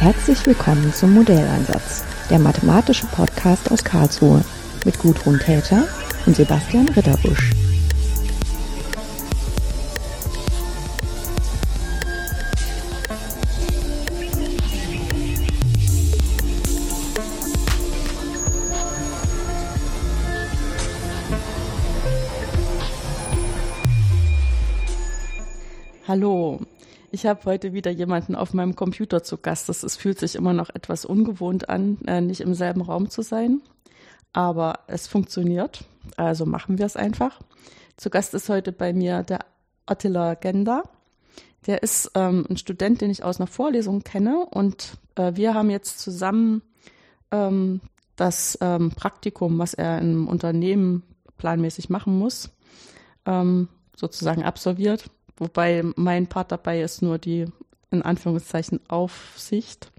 Herzlich willkommen zum Modelleinsatz, der mathematische Podcast aus Karlsruhe mit Gudrun Täter und Sebastian Ritterbusch. Ich habe heute wieder jemanden auf meinem Computer zu Gast. Das ist, fühlt sich immer noch etwas ungewohnt an, äh, nicht im selben Raum zu sein. Aber es funktioniert, also machen wir es einfach. Zu Gast ist heute bei mir der Attila Genda. Der ist ähm, ein Student, den ich aus einer Vorlesung kenne. Und äh, wir haben jetzt zusammen ähm, das ähm, Praktikum, was er im Unternehmen planmäßig machen muss, ähm, sozusagen absolviert. Wobei mein Part dabei ist nur die, in Anführungszeichen, Aufsicht,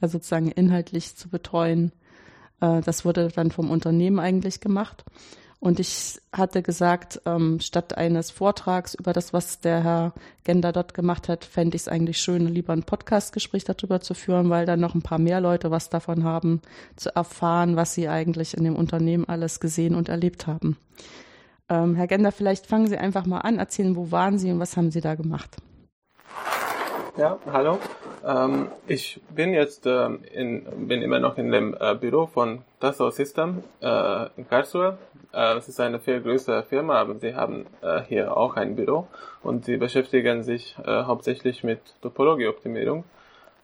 also sozusagen inhaltlich zu betreuen. Äh, das wurde dann vom Unternehmen eigentlich gemacht. Und ich hatte gesagt, ähm, statt eines Vortrags über das, was der Herr Gender dort gemacht hat, fände ich es eigentlich schön, lieber ein Podcastgespräch darüber zu führen, weil dann noch ein paar mehr Leute was davon haben, zu erfahren, was sie eigentlich in dem Unternehmen alles gesehen und erlebt haben. Ähm, Herr Gender, vielleicht fangen Sie einfach mal an, erzählen, wo waren Sie und was haben Sie da gemacht? Ja, hallo. Ähm, ich bin jetzt ähm, in, bin immer noch in dem äh, Büro von Dassault System äh, in Karlsruhe. Äh, es ist eine viel größere Firma, aber sie haben äh, hier auch ein Büro und sie beschäftigen sich äh, hauptsächlich mit Topologieoptimierung.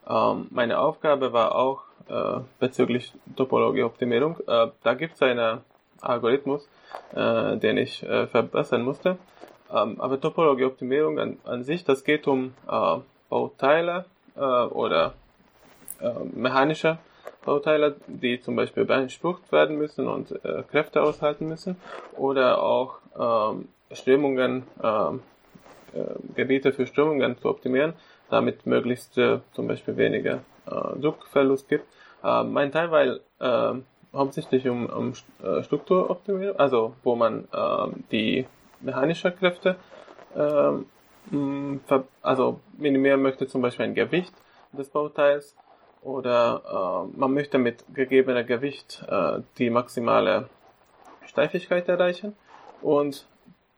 Ähm, meine Aufgabe war auch äh, bezüglich Topologieoptimierung. da gibt es einen Algorithmus, äh, den ich äh, verbessern musste. Ähm, aber Topologieoptimierung an, an sich, das geht um äh, Bauteile äh, oder äh, mechanische Bauteile, die zum Beispiel beansprucht werden müssen und äh, Kräfte aushalten müssen oder auch ähm, Strömungen, ähm, äh, Gebiete für Strömungen zu optimieren, damit möglichst äh, zum Beispiel weniger äh, Druckverlust gibt. Äh, mein Teil war äh, hauptsächlich um, um äh, Strukturoptimierung, also wo man äh, die mechanischen Kräfte äh, also minimieren möchte, zum Beispiel ein Gewicht des Bauteils oder äh, man möchte mit gegebenem Gewicht äh, die maximale Steifigkeit erreichen. Und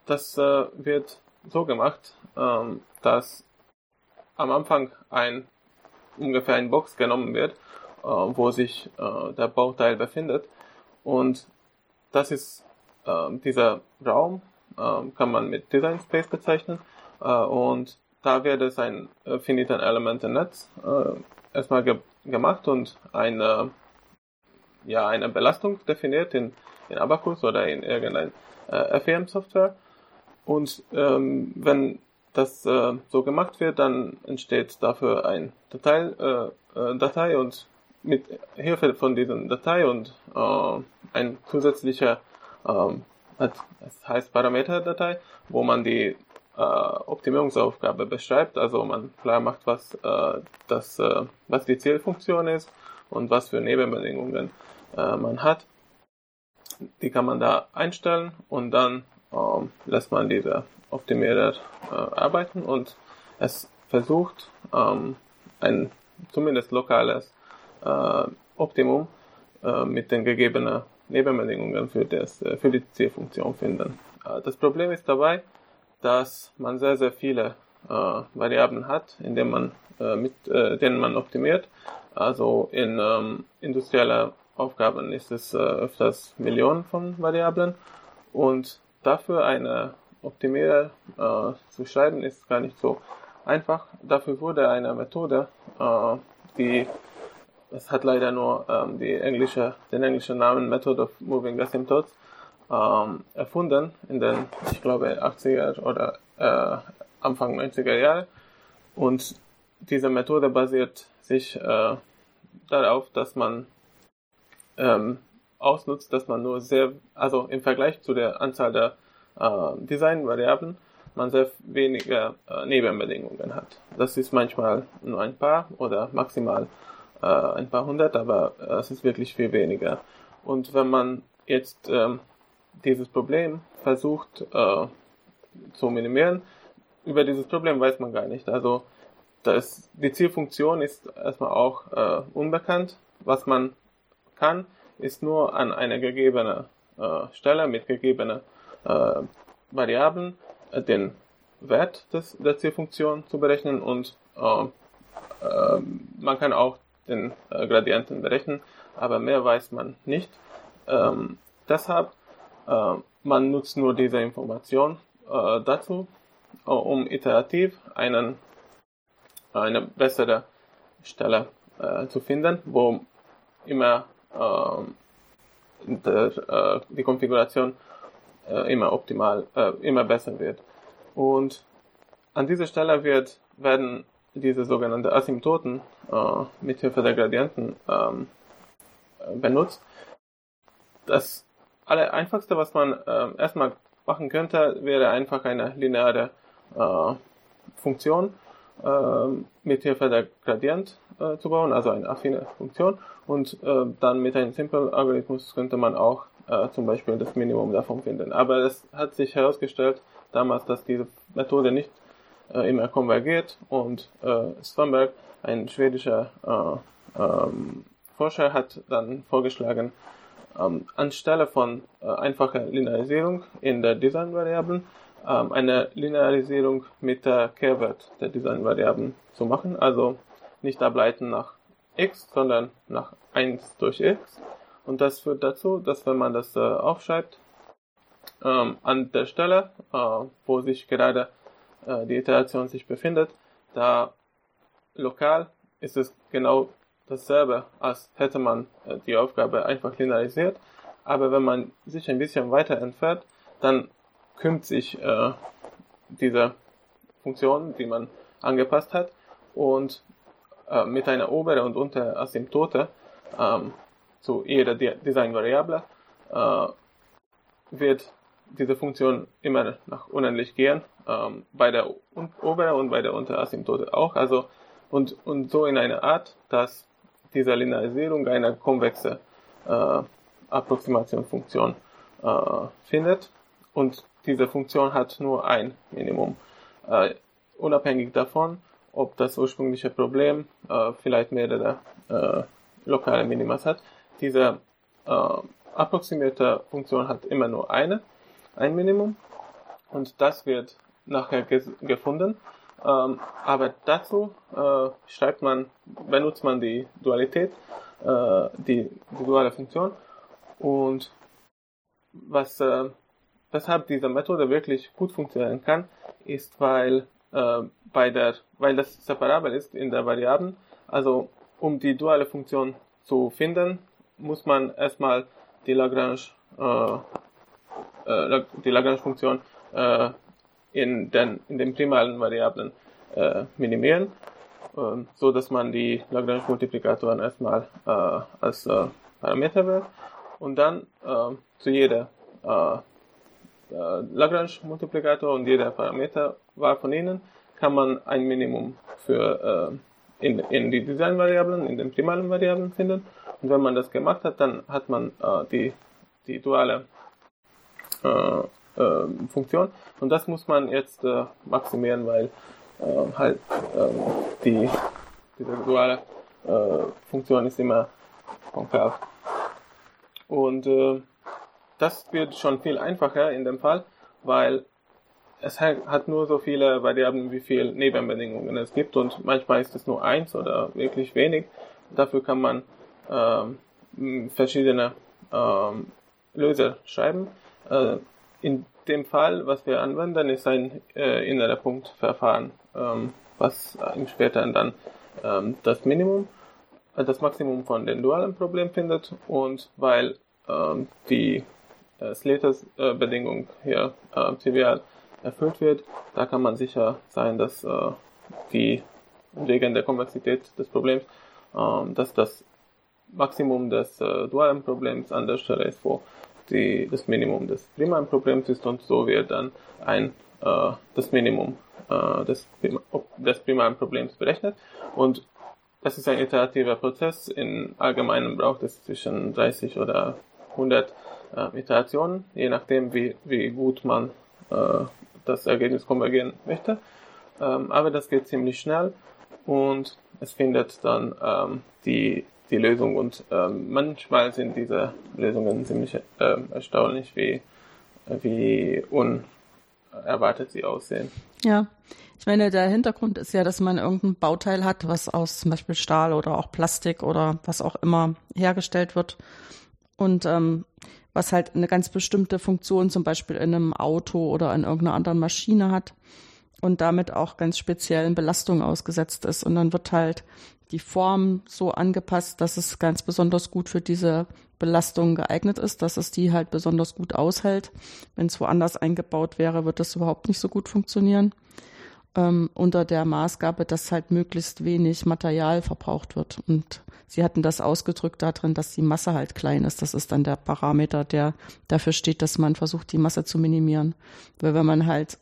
das äh, wird so gemacht, ähm, dass am Anfang ein ungefähr ein Box genommen wird äh, wo sich äh, der Bauteil befindet. Und das ist äh, dieser Raum, kann man mit Design Space bezeichnen. und da wird es ein finiten Elementennetz erstmal ge gemacht und eine, ja, eine Belastung definiert in, in Abacus oder in irgendein äh, FEM-Software. Und ähm, wenn das äh, so gemacht wird, dann entsteht dafür ein Datei, äh, Datei und mit Hilfe von dieser Datei und äh, ein zusätzlicher, ähm, es heißt Parameterdatei, wo man die äh, Optimierungsaufgabe beschreibt, also man klar macht, was, äh, das, äh, was die Zielfunktion ist und was für Nebenbedingungen äh, man hat. Die kann man da einstellen und dann ähm, lässt man diese Optimierer äh, arbeiten und es versucht, ähm, ein zumindest lokales äh, Optimum äh, mit den gegebenen Nebenbedingungen für, das, äh, für die Zielfunktion finden. das Problem ist dabei, dass man sehr, sehr viele Variablen hat, in denen man, mit denen man optimiert. Also in ähm, industrieller Aufgaben ist es äh, öfters Millionen von Variablen und dafür eine Optimierer äh, zu schreiben ist gar nicht so einfach. Dafür wurde eine Methode, äh, die es hat leider nur ähm, die englische, den englischen Namen Method of Moving Asymptotes ähm, erfunden in den, ich glaube, 80er oder äh, Anfang 90er Jahre. Und diese Methode basiert sich äh, darauf, dass man ähm, ausnutzt, dass man nur sehr, also im Vergleich zu der Anzahl der äh, Designvariablen, man sehr wenige äh, Nebenbedingungen hat. Das ist manchmal nur ein paar oder maximal äh, ein paar hundert, aber äh, es ist wirklich viel weniger. Und wenn man jetzt ähm, dieses Problem versucht äh, zu minimieren, über dieses Problem weiß man gar nicht. Also das, die Zielfunktion ist erstmal auch äh, unbekannt. Was man kann, ist nur an einer gegebenen äh, Stelle mit gegebenen äh, Variablen äh, den Wert des, der Zielfunktion zu berechnen und äh, man kann auch den äh, Gradienten berechnen, aber mehr weiß man nicht. Ähm, deshalb, äh, man nutzt nur diese Information äh, dazu, äh, um iterativ einen, eine bessere Stelle zu finden, wo immer der, die Konfiguration immer optimal, immer besser wird. Und an dieser Stelle wird, werden diese sogenannten Asymptoten äh, mithilfe der Gradienten ähm, benutzt. Das aller einfachste, was man äh, erstmal machen könnte, wäre einfach eine lineare äh, Funktion äh, mithilfe der Gradient äh, zu bauen, also eine affine Funktion. Und äh, dann mit einem Simple-Algorithmus könnte man auch äh, zum Beispiel das Minimum davon finden. Aber es hat sich herausgestellt, damals, dass diese Methode nicht äh, immer konvergiert und äh, Svanberg, ein schwedischer äh, ähm, Forscher, hat dann vorgeschlagen, ähm, anstelle von äh, einfacher Linearisierung in der Designvariablen ähm, eine Linearisierung mit der Kehrwert der Designvariablen zu machen. Also nicht ableiten nach x, sondern nach 1 durch x. Und das führt dazu, dass wenn man das äh, aufschreibt, ähm, an der Stelle, äh, wo sich gerade äh, die Iteration sich befindet, da lokal ist es genau dasselbe, als hätte man äh, die Aufgabe einfach linearisiert. Aber wenn man sich ein bisschen weiter entfernt, dann kümmert sich äh, diese Funktion, die man angepasst hat, und äh, mit einer oberen und unteren Asymptote ähm, zu jeder Designvariable äh, wird diese Funktion immer nach unendlich gehen, ähm, bei der oberen und bei der unteren Asymptote auch. Also und, und so in einer Art, dass diese Linearisierung eine konvexe äh, Approximationsfunktion äh, findet und diese Funktion hat nur ein Minimum. Äh, unabhängig davon, ob das ursprüngliche Problem äh, vielleicht mehrere äh, lokale Minimas hat. Diese äh, approximierte Funktion hat immer nur eine ein Minimum und das wird nachher gefunden. Ähm, aber dazu äh, schreibt man, benutzt man die Dualität, äh, die, die, duale Funktion und was äh, weshalb diese Methode wirklich gut funktionieren kann, ist, weil äh, bei der, weil das separabel ist in der Variablen. Also um die duale Funktion zu finden, muss man erstmal die Lagrange äh, äh, die Lagrange-Funktion in, den, in den primalen Variablen äh, minimieren, äh, so dass man die Lagrange-Multiplikatoren erstmal äh, als äh, Parameter wählt und dann äh, zu jeder äh, äh, Lagrange-Multiplikator und jeder Parameter war von ihnen kann man ein Minimum für in, in die Design-Variablen, in den primalen Variablen finden. Und wenn man das gemacht hat, dann hat man die, die duale Funktion. Und das muss man jetzt äh, maximieren, weil äh, halt ähm, die diese duale äh, Funktion ist immer konkav. Und äh, das wird schon viel einfacher in dem Fall, weil es hat nur so viele Variablen, wie viele Nebenbedingungen es gibt und manchmal ist es nur eins oder wirklich wenig. Dafür kann man ähm, verschiedene ähm, Löser schreiben. Äh, in dem Fall, was wir anwenden, ist ein äh, innerer Punktverfahren, ähm, was im späteren dann ähm, das Minimum, äh, das Maximum von den dualen Problemen findet und weil ähm, die äh, Slaters äh, Bedingung hier äh, trivial erfüllt wird, da kann man sicher sein, dass äh, die wegen der Komplexität des Problems, äh, dass das Maximum des äh, dualen Problems an der Stelle ist, wo die, das Minimum des primaren Problems ist und so wird dann ein, äh, das Minimum äh, des, des primaren Problems berechnet. Und das ist ein iterativer Prozess. In allgemeinen braucht es zwischen 30 oder 100 äh, Iterationen, je nachdem, wie, wie gut man äh, das Ergebnis konvergieren möchte. Ähm, aber das geht ziemlich schnell und es findet dann ähm, die, die Lösung. Und ähm, manchmal sind diese Lösungen ziemlich äh, erstaunlich, wie, wie unerwartet sie aussehen. Ja, ich meine, der Hintergrund ist ja, dass man irgendein Bauteil hat, was aus zum Beispiel Stahl oder auch Plastik oder was auch immer hergestellt wird. Und ähm, was halt eine ganz bestimmte Funktion zum Beispiel in einem Auto oder in irgendeiner anderen Maschine hat und damit auch ganz speziellen Belastungen ausgesetzt ist. Und dann wird halt die Form so angepasst, dass es ganz besonders gut für diese Belastung geeignet ist, dass es die halt besonders gut aushält. Wenn es woanders eingebaut wäre, wird das überhaupt nicht so gut funktionieren. Ähm, unter der Maßgabe, dass halt möglichst wenig Material verbraucht wird. Und sie hatten das ausgedrückt darin, dass die Masse halt klein ist. Das ist dann der Parameter, der dafür steht, dass man versucht, die Masse zu minimieren. Weil wenn man halt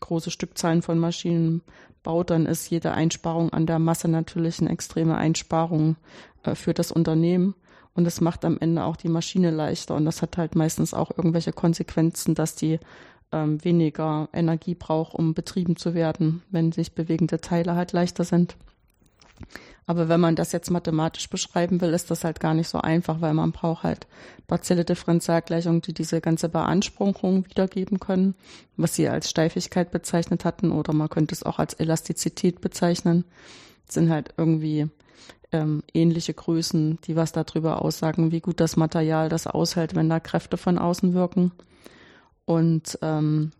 große Stückzahlen von Maschinen baut, dann ist jede Einsparung an der Masse natürlich eine extreme Einsparung äh, für das Unternehmen. Und es macht am Ende auch die Maschine leichter. Und das hat halt meistens auch irgendwelche Konsequenzen, dass die ähm, weniger Energie braucht, um betrieben zu werden, wenn sich bewegende Teile halt leichter sind. Aber wenn man das jetzt mathematisch beschreiben will, ist das halt gar nicht so einfach, weil man braucht halt partielle Differentialgleichungen, die diese ganze Beanspruchung wiedergeben können, was sie als Steifigkeit bezeichnet hatten, oder man könnte es auch als Elastizität bezeichnen. Das sind halt irgendwie ähm, ähnliche Größen, die was darüber aussagen, wie gut das Material das aushält, wenn da Kräfte von außen wirken. Und ähm,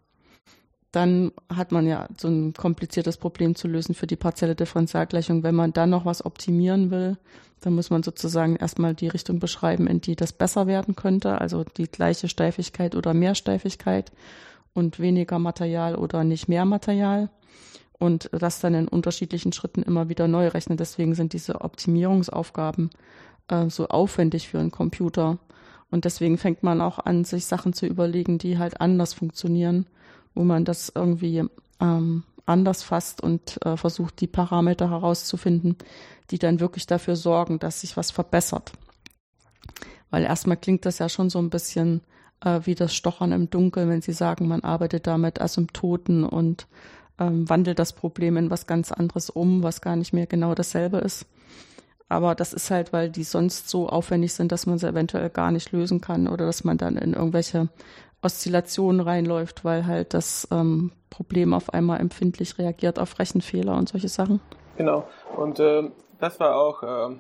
dann hat man ja so ein kompliziertes Problem zu lösen für die partielle Differentialgleichung. Wenn man dann noch was optimieren will, dann muss man sozusagen erstmal die Richtung beschreiben, in die das besser werden könnte, also die gleiche Steifigkeit oder mehr Steifigkeit und weniger Material oder nicht mehr Material und das dann in unterschiedlichen Schritten immer wieder neu rechnen. Deswegen sind diese Optimierungsaufgaben äh, so aufwendig für einen Computer. Und deswegen fängt man auch an, sich Sachen zu überlegen, die halt anders funktionieren wo man das irgendwie ähm, anders fasst und äh, versucht, die Parameter herauszufinden, die dann wirklich dafür sorgen, dass sich was verbessert. Weil erstmal klingt das ja schon so ein bisschen äh, wie das Stochern im Dunkeln, wenn Sie sagen, man arbeitet da mit Asymptoten und ähm, wandelt das Problem in was ganz anderes um, was gar nicht mehr genau dasselbe ist. Aber das ist halt, weil die sonst so aufwendig sind, dass man sie eventuell gar nicht lösen kann oder dass man dann in irgendwelche Oszillationen reinläuft, weil halt das ähm, Problem auf einmal empfindlich reagiert auf Rechenfehler und solche Sachen. Genau. Und äh, das war auch äh,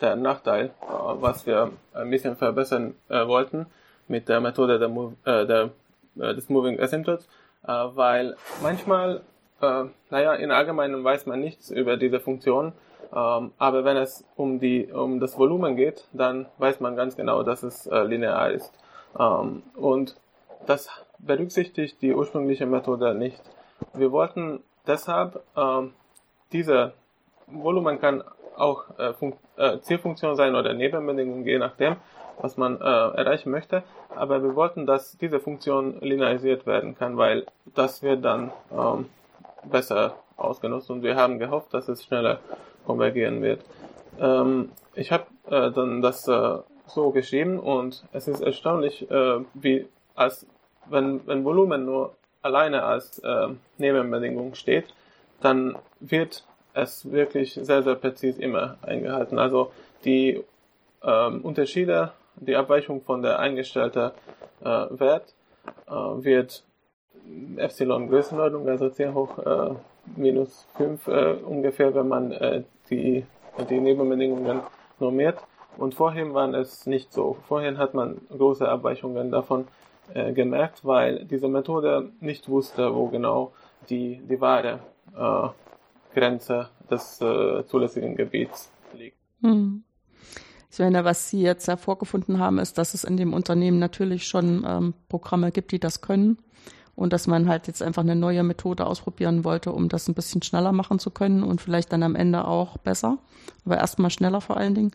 der Nachteil, äh, was wir ein bisschen verbessern äh, wollten mit der Methode der, äh, der, äh, des Moving Asymptotes, weil manchmal, naja, in Allgemeinen weiß man nichts über diese Funktion, ähm, aber wenn es um, die, um das Volumen geht, dann weiß man ganz genau, dass es linear ist. Ähm, und das berücksichtigt die ursprüngliche Methode nicht. Wir wollten deshalb ähm, diese Volumen kann auch äh, äh, Zielfunktion sein oder Nebenbedingung, je nachdem, was man äh, erreichen möchte. Aber wir wollten, dass diese Funktion linearisiert werden kann, weil das wird dann ähm, besser ausgenutzt und wir haben gehofft, dass es schneller konvergieren wird. Ähm, ich habe äh, dann das äh, so geschrieben und es ist erstaunlich, äh, wie als wenn, wenn Volumen nur alleine als äh, Nebenbedingung steht, dann wird es wirklich sehr, sehr präzise immer eingehalten. Also die ähm, Unterschiede, die Abweichung von der eingestellten äh, Wert äh, wird Epsilon Größenordnung, also 10 hoch äh, minus 5 äh, ungefähr, wenn man äh, die, die Nebenbedingungen normiert. Und vorhin waren es nicht so. Vorhin hat man große Abweichungen davon äh, gemerkt, weil diese Methode nicht wusste, wo genau die, die wahre äh, Grenze des äh, zulässigen Gebiets liegt. Hm. Ich meine, was Sie jetzt hervorgefunden haben, ist, dass es in dem Unternehmen natürlich schon ähm, Programme gibt, die das können und dass man halt jetzt einfach eine neue Methode ausprobieren wollte, um das ein bisschen schneller machen zu können und vielleicht dann am Ende auch besser, aber erstmal schneller vor allen Dingen.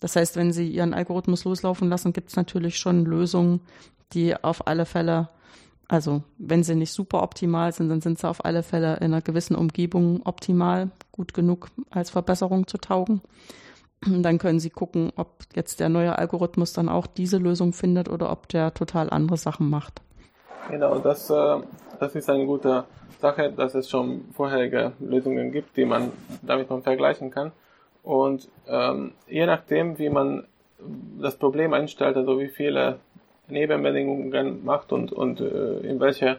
Das heißt, wenn Sie Ihren Algorithmus loslaufen lassen, gibt es natürlich schon Lösungen, die auf alle Fälle, also wenn sie nicht super optimal sind, dann sind sie auf alle Fälle in einer gewissen Umgebung optimal, gut genug als Verbesserung zu taugen. Dann können Sie gucken, ob jetzt der neue Algorithmus dann auch diese Lösung findet oder ob der total andere Sachen macht. Genau, das, äh, das ist eine gute Sache, dass es schon vorherige Lösungen gibt, die man damit man vergleichen kann. Und ähm, je nachdem, wie man das Problem einstellt, also wie viele Nebenbedingungen macht und, und äh, in welche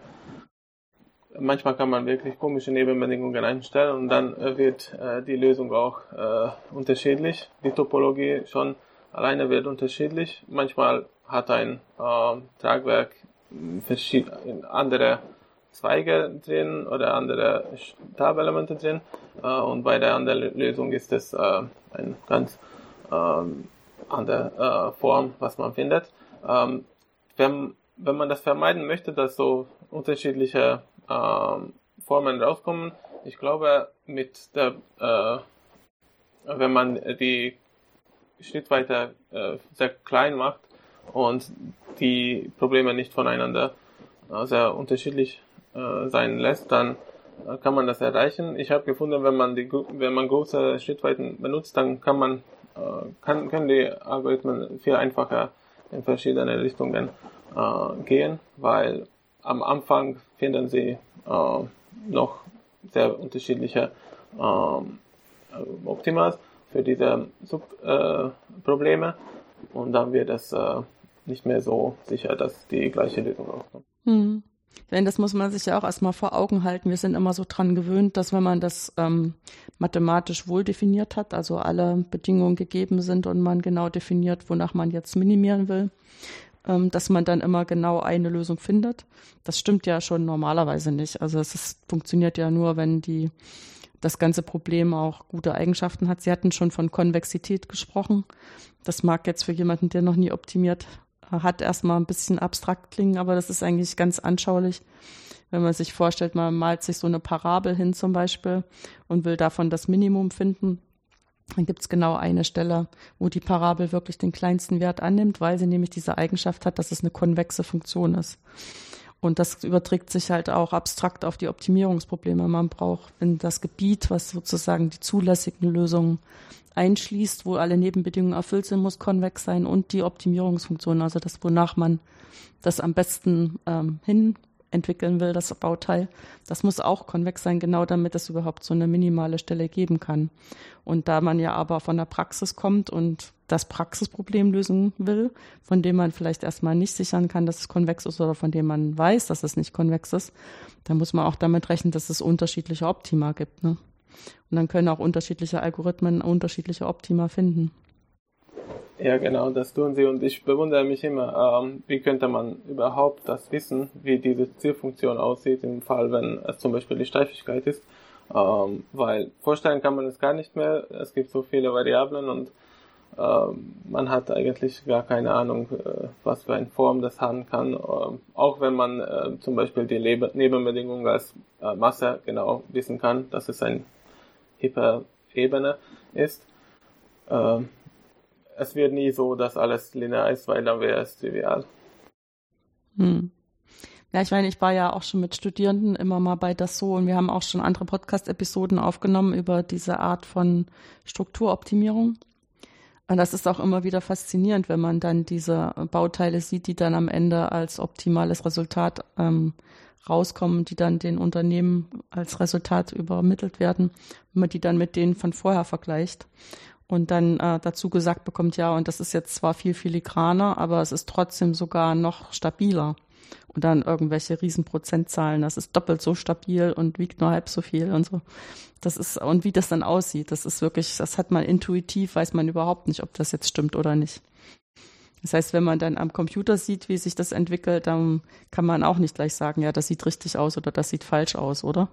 manchmal kann man wirklich komische Nebenbedingungen einstellen und dann äh, wird äh, die Lösung auch äh, unterschiedlich. Die Topologie schon alleine wird unterschiedlich. Manchmal hat ein äh, Tragwerk andere Zweige drin oder andere Stabelemente drin äh, und bei der anderen Lösung ist es äh, eine ganz ähm, andere Form, was man findet. Ähm, wenn, wenn man das vermeiden möchte, dass so unterschiedliche ähm, Formen rauskommen, ich glaube, mit der, äh, wenn man die Schrittweite äh, sehr klein macht und die Probleme nicht voneinander äh, sehr unterschiedlich äh, sein lässt, dann äh, kann man das erreichen. Ich habe gefunden, wenn man die, wenn man große Schrittweiten benutzt, dann kann man, kann, können die Algorithmen viel einfacher in verschiedene Richtungen äh, gehen, weil am Anfang finden sie äh, noch sehr unterschiedliche äh, Optimas für diese Subprobleme äh, und dann wird es äh, nicht mehr so sicher, dass die gleiche Lösung rauskommt. Hm. Denn das muss man sich ja auch erstmal vor Augen halten. Wir sind immer so dran gewöhnt, dass wenn man das ähm, mathematisch wohl definiert hat, also alle Bedingungen gegeben sind und man genau definiert, wonach man jetzt minimieren will, ähm, dass man dann immer genau eine Lösung findet. Das stimmt ja schon normalerweise nicht. Also es ist, funktioniert ja nur, wenn die das ganze Problem auch gute Eigenschaften hat. Sie hatten schon von Konvexität gesprochen. Das mag jetzt für jemanden, der noch nie optimiert hat, erstmal ein bisschen abstrakt klingen, aber das ist eigentlich ganz anschaulich. Wenn man sich vorstellt, man malt sich so eine Parabel hin zum Beispiel und will davon das Minimum finden, dann gibt es genau eine Stelle, wo die Parabel wirklich den kleinsten Wert annimmt, weil sie nämlich diese Eigenschaft hat, dass es eine konvexe Funktion ist. Und das überträgt sich halt auch abstrakt auf die Optimierungsprobleme. Man braucht, wenn das Gebiet, was sozusagen die zulässigen Lösungen einschließt, wo alle Nebenbedingungen erfüllt sind, muss konvex sein und die Optimierungsfunktion, also das, wonach man das am besten ähm, hin entwickeln will, das Bauteil, das muss auch konvex sein, genau damit es überhaupt so eine minimale Stelle geben kann. Und da man ja aber von der Praxis kommt und das Praxisproblem lösen will, von dem man vielleicht erstmal nicht sichern kann, dass es konvex ist oder von dem man weiß, dass es nicht konvex ist, dann muss man auch damit rechnen, dass es unterschiedliche Optima gibt. Ne? Und dann können auch unterschiedliche Algorithmen unterschiedliche Optima finden. Ja, genau, das tun sie und ich bewundere mich immer, ähm, wie könnte man überhaupt das wissen, wie diese Zielfunktion aussieht im Fall, wenn es zum Beispiel die Steifigkeit ist, ähm, weil vorstellen kann man es gar nicht mehr, es gibt so viele Variablen und man hat eigentlich gar keine Ahnung, äh, was für eine Form das haben kann, ähm, auch wenn man äh, zum Beispiel die Lebe Nebenbedingungen als äh, Masse genau wissen kann, dass es eine Hyperebene ist. Ähm, es wird nie so, dass alles linear ist, weil dann wäre es trivial. Hm. Ja, ich meine, ich war ja auch schon mit Studierenden immer mal bei das so und wir haben auch schon andere Podcast-Episoden aufgenommen über diese Art von Strukturoptimierung. Und das ist auch immer wieder faszinierend, wenn man dann diese Bauteile sieht, die dann am Ende als optimales Resultat ähm, rauskommen, die dann den Unternehmen als Resultat übermittelt werden, wenn man die dann mit denen von vorher vergleicht und dann äh, dazu gesagt bekommt, ja, und das ist jetzt zwar viel filigraner, aber es ist trotzdem sogar noch stabiler. Und dann irgendwelche Riesenprozentzahlen, das ist doppelt so stabil und wiegt nur halb so viel und so. Das ist, und wie das dann aussieht, das ist wirklich, das hat man intuitiv, weiß man überhaupt nicht, ob das jetzt stimmt oder nicht. Das heißt, wenn man dann am Computer sieht, wie sich das entwickelt, dann kann man auch nicht gleich sagen, ja, das sieht richtig aus oder das sieht falsch aus, oder?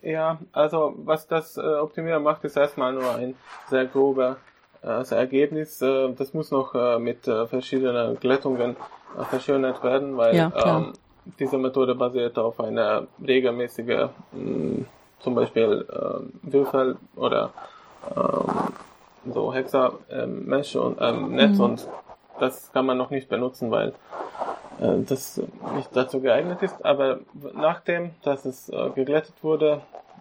Ja, also was das äh, Optimieren macht, ist erstmal nur ein sehr grober äh, Ergebnis. Äh, das muss noch äh, mit äh, verschiedenen Glättungen äh, verschönert werden, weil ja, ähm, diese Methode basiert auf einer regelmäßigen, mm, zum Beispiel äh, Würfel oder äh, so Hexer-Mesh und ähm, Netz mhm. und das kann man noch nicht benutzen, weil äh, das nicht dazu geeignet ist. Aber nachdem, dass es äh, geglättet wurde, äh,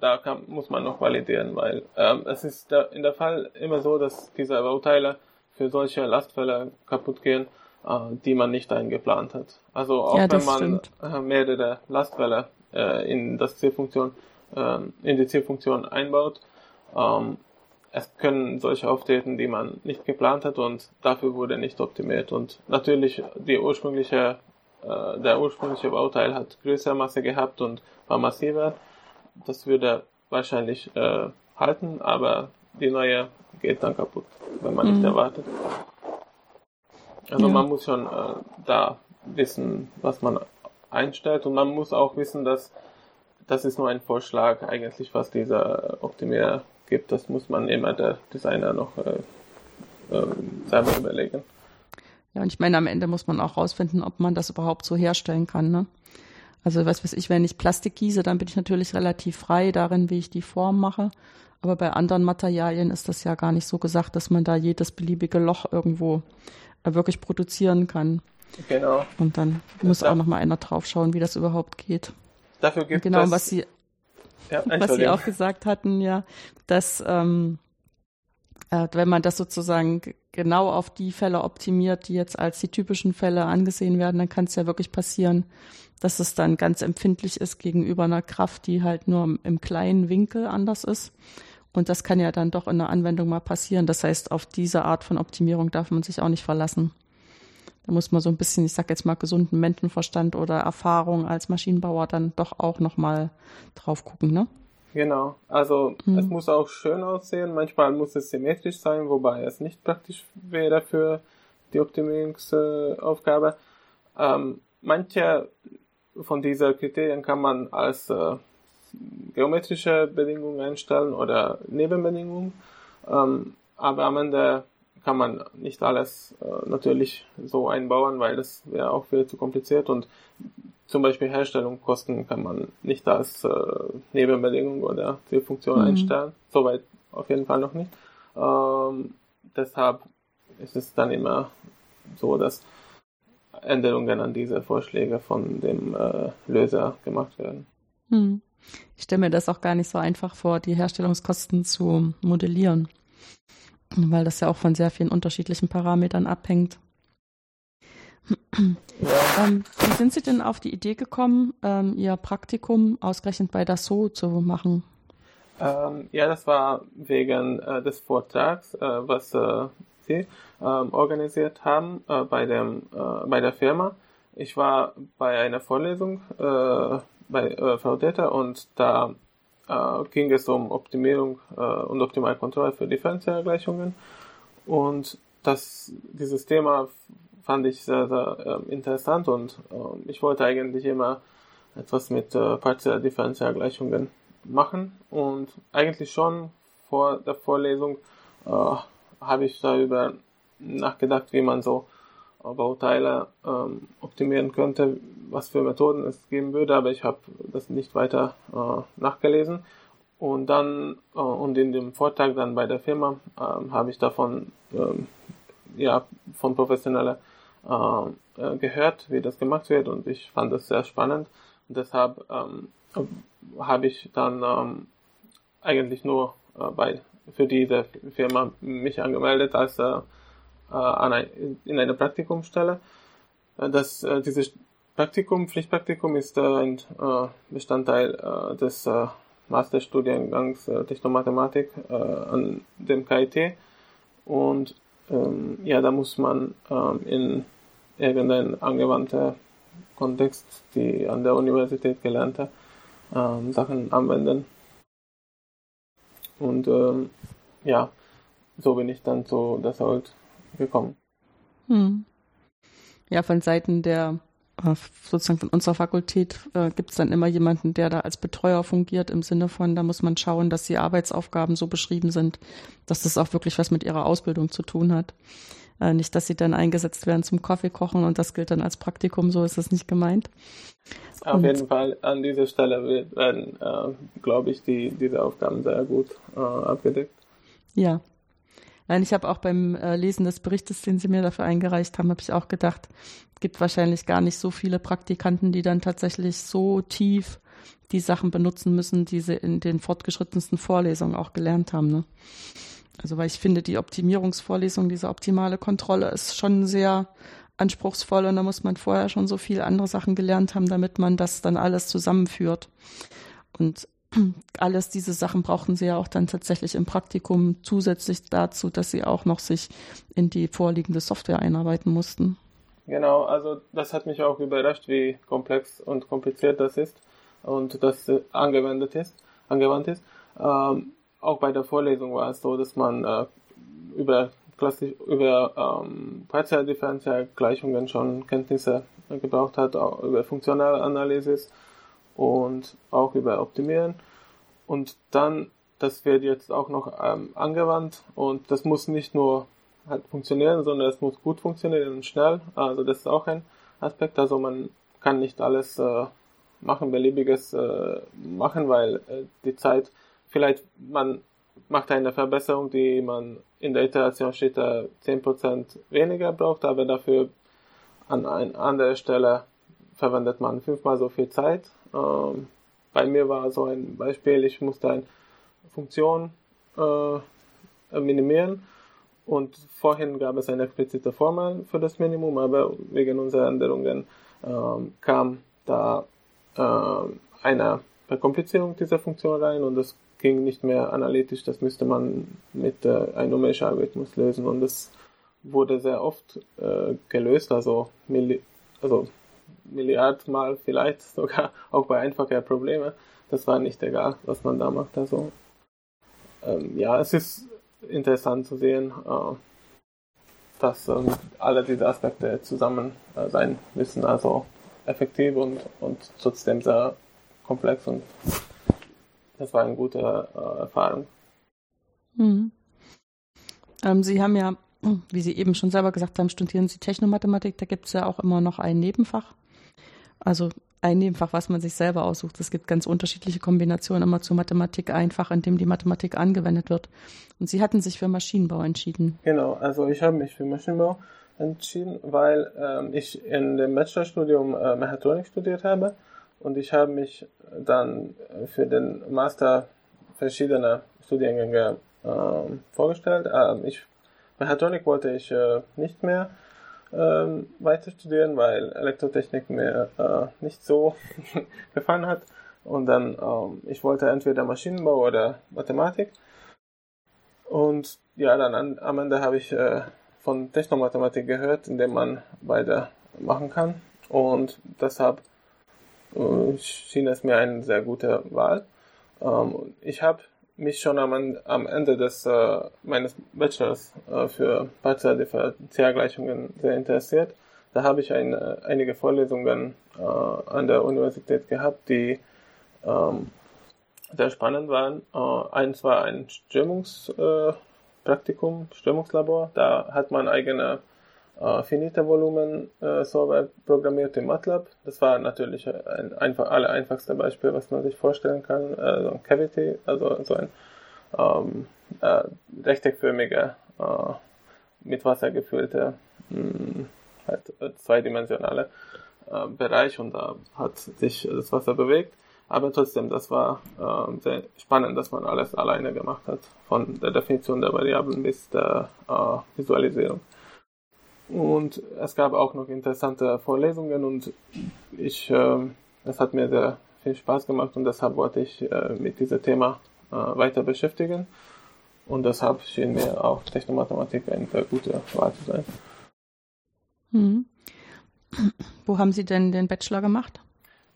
da kann, muss man noch validieren, weil ähm, es ist da in der Fall immer so, dass diese Bauteile für solche Lastfälle kaputt gehen. äh, die man nicht eingeplant hat. Also auch Ja, wenn man äh, mehrere Lastwelle äh, in das Zielfunktion, äh, in die Zielfunktion einbaut, ähm, es können solche auftreten, die man nicht geplant hat und dafür wurde nicht optimiert. Und natürlich die ursprüngliche, äh, der ursprüngliche Bauteil hat größere Masse gehabt und war massiver. Das würde wahrscheinlich äh, halten, aber die neue geht dann kaputt, wenn man nicht Mhm. erwartet. Also Ja. man muss schon äh, da wissen, was man einstellt und man muss auch wissen, dass das ist nur ein Vorschlag eigentlich, was dieser Optimierer gibt. Das muss man immer der Designer noch äh, ähm, selber überlegen. Ja, und ich meine, am Ende muss man auch rausfinden, ob man das überhaupt so herstellen kann. Ne? Also was weiß ich, wenn ich Plastik gieße, dann bin ich natürlich relativ frei darin, wie ich die Form mache. Aber bei anderen Materialien ist das ja gar nicht so gesagt, dass man da jedes beliebige Loch irgendwo äh, wirklich produzieren kann. Genau. Und dann muss auch noch mal einer drauf schauen, wie das überhaupt geht. Dafür gibt genau, es. was Sie, ja, was Sie auch gesagt hatten, ja, dass ähm, äh, wenn man das sozusagen genau auf die Fälle optimiert, die jetzt als die typischen Fälle angesehen werden, dann kann es ja wirklich passieren, dass es dann ganz empfindlich ist gegenüber einer Kraft, die halt nur im, kleinen Winkel anders ist. Und das kann ja dann doch in der Anwendung mal passieren. Das heißt, auf diese Art von Optimierung darf man sich auch nicht verlassen. Da muss man so ein bisschen, ich sag jetzt mal, gesunden Menschenverstand oder Erfahrung als Maschinenbauer dann doch auch nochmal drauf gucken, ne? Genau. Also Mhm. es muss auch schön aussehen. Manchmal muss es symmetrisch sein, wobei es nicht praktisch wäre für die Optimierungsaufgabe. Ähm, manche von diesen Kriterien kann man als äh, geometrische Bedingungen einstellen oder Nebenbedingungen. Ähm, aber am Ende kann man nicht alles äh, natürlich so einbauen, weil das wäre auch viel zu kompliziert und zum Beispiel Herstellungskosten kann man nicht als äh, Nebenbedingung oder Zielfunktion Mhm. einstellen. Soweit auf jeden Fall noch nicht. Ähm, deshalb ist es dann immer so, dass Änderungen an diese Vorschläge von dem äh, Löser gemacht werden. Hm. Ich stelle mir das auch gar nicht so einfach vor, die Herstellungskosten zu modellieren, weil das ja auch von sehr vielen unterschiedlichen Parametern abhängt. Ähm, wie sind Sie denn auf die Idee gekommen, ähm, Ihr Praktikum ausgerechnet bei Dassault zu machen? ähm, ja das war wegen äh, des Vortrags, äh, was äh, Sie ähm, organisiert haben äh, bei, dem, äh, bei der Firma. Ich war bei einer Vorlesung äh, bei äh, Frau Deta und da äh, ging es um Optimierung äh, und Optimalkontrolle für Differentialgleichungen. Und das, dieses Thema fand ich sehr, sehr ähm, interessant und ähm, ich wollte eigentlich immer etwas mit äh, partiellen Differentialgleichungen machen und eigentlich schon vor der Vorlesung äh, habe ich darüber nachgedacht, wie man so äh, Bauteile ähm, optimieren könnte, was für Methoden es geben würde, aber ich habe das nicht weiter äh, nachgelesen. Und dann äh, und in dem Vortrag dann bei der Firma ähm, habe ich davon ähm, ja von professioneller äh, äh, gehört, wie das gemacht wird und ich fand das sehr spannend. Und deshalb ähm, habe ich dann ähm, eigentlich nur äh, bei für diese Firma mich angemeldet als äh, in einer Praktikumsstelle. Äh, Das, äh, dieses Praktikum, Pflichtpraktikum ist ein Bestandteil des Masterstudiengangs Technomathematik an dem KIT und ähm, ja, da muss man ähm, in irgendein angewandter Kontext die an der Universität gelernte ähm, Sachen anwenden. Und ja, so bin ich dann zu Dassault gekommen. Hm. Ja, von Seiten der, äh, sozusagen von unserer Fakultät äh, gibt es dann immer jemanden, der da als Betreuer fungiert, im Sinne von, da muss man schauen, dass die Arbeitsaufgaben so beschrieben sind, dass das auch wirklich was mit ihrer Ausbildung zu tun hat. Äh, nicht, dass sie dann eingesetzt werden zum Kaffee kochen und das gilt dann als Praktikum, so ist es nicht gemeint. Auf Und- jeden Fall an dieser Stelle wird- werden, äh, glaube ich, die, diese Aufgaben sehr gut äh, abgedeckt. Ja. Nein, ich habe auch beim äh, Lesen des Berichtes, den Sie mir dafür eingereicht haben, habe ich auch gedacht, es gibt wahrscheinlich gar nicht so viele Praktikanten, die dann tatsächlich so tief die Sachen benutzen müssen, die sie in den fortgeschrittensten Vorlesungen auch gelernt haben. Ne? Also weil ich finde, die Optimierungsvorlesung, diese optimale Kontrolle ist schon sehr anspruchsvoll und da muss man vorher schon so viel andere Sachen gelernt haben, damit man das dann alles zusammenführt. Und alles diese Sachen brauchten sie ja auch dann tatsächlich im Praktikum zusätzlich dazu, dass sie auch noch sich in die vorliegende Software einarbeiten mussten. Genau, also das hat mich auch überrascht, wie komplex und kompliziert das ist und das äh, angewendet ist, angewandt ist. Ähm, auch bei der Vorlesung war es so, dass man äh, über klassisch über ähm, Partialdifferentialgleichungen schon Kenntnisse gebraucht hat, auch über Funktionalanalysis und auch über Optimieren. Und dann, das wird jetzt auch noch ähm, angewandt und das muss nicht nur halt funktionieren, sondern es muss gut funktionieren und schnell. Also das ist auch ein Aspekt. Also man kann nicht alles äh, machen, beliebiges äh, machen, weil äh, die Zeit vielleicht man macht eine Verbesserung, die man in der Iteration steht, da 10% weniger braucht, aber dafür an einer anderen Stelle verwendet man fünfmal so viel Zeit. Ähm, bei mir war so ein Beispiel, ich musste eine Funktion äh, minimieren. Und vorhin gab es eine explizite Formel für das Minimum, aber wegen unserer Änderungen ähm, kam da äh, eine Verkomplizierung dieser Funktion rein und das ging nicht mehr analytisch, das müsste man mit äh, einem numerischen Algorithmus lösen. Und das wurde sehr oft äh, gelöst, also, Milli also Milliardmal vielleicht sogar auch bei einfacher Probleme. Das war nicht egal, was man da macht. Also ähm, ja, es ist interessant zu sehen, äh, dass ähm, alle diese Aspekte zusammen äh, sein müssen, also effektiv und, und trotzdem sehr komplex und das war eine gute äh, Erfahrung. Mhm. Ähm, Sie haben ja, wie Sie eben schon selber gesagt haben, studieren Sie Technomathematik. Da gibt es ja auch immer noch ein Nebenfach. Also ein Nebenfach, was man sich selber aussucht. Es gibt ganz unterschiedliche Kombinationen immer zur Mathematik einfach, in dem die Mathematik angewendet wird. Und Sie hatten sich für Maschinenbau entschieden. Genau, also ich habe mich für Maschinenbau entschieden, weil ähm, ich in dem Bachelorstudium äh, Mechatronik studiert habe und ich habe mich dann für den Master verschiedene Studiengänge äh, vorgestellt. Äh, ich, Mechatronik wollte ich äh, nicht mehr ähm, weiter studieren, weil Elektrotechnik mir äh, nicht so gefallen hat. Und dann, ähm, ich wollte entweder Maschinenbau oder Mathematik. Und ja, dann an, am Ende habe ich äh, von Technomathematik gehört, in dem man beide machen kann. Und deshalb äh, schien es mir eine sehr gute Wahl. Ähm, ich habe mich schon am, am Ende des äh, meines Bachelors äh, für Partialdifferentialgleichungen sehr interessiert. Da habe ich eine, einige Vorlesungen äh, an der Universität gehabt, die ähm, sehr spannend waren. Äh, eins war ein Strömungspraktikum, Strömungslabor. Da hat man eigene äh, finite Volumen äh, Solver programmiert in MATLAB. Das war natürlich ein einfach aller einfachste Beispiel, was man sich vorstellen kann. Äh, so ein Cavity, also so ein ähm, äh, rechteckförmige, äh, mit Wasser gefüllte, mh, hm, halt äh, zweidimensionale äh, Bereich und da hat sich das Wasser bewegt. Aber trotzdem, das war äh, sehr spannend, dass man alles alleine gemacht hat, von der Definition der Variablen bis der äh, Visualisierung. Und es gab auch noch interessante Vorlesungen und ich, äh, es hat mir sehr viel Spaß gemacht und deshalb wollte ich äh, mit diesem Thema äh, weiter beschäftigen. Und deshalb schien mir auch Technomathematik eine sehr gute Wahl zu sein. Hm. Wo haben Sie denn den Bachelor gemacht?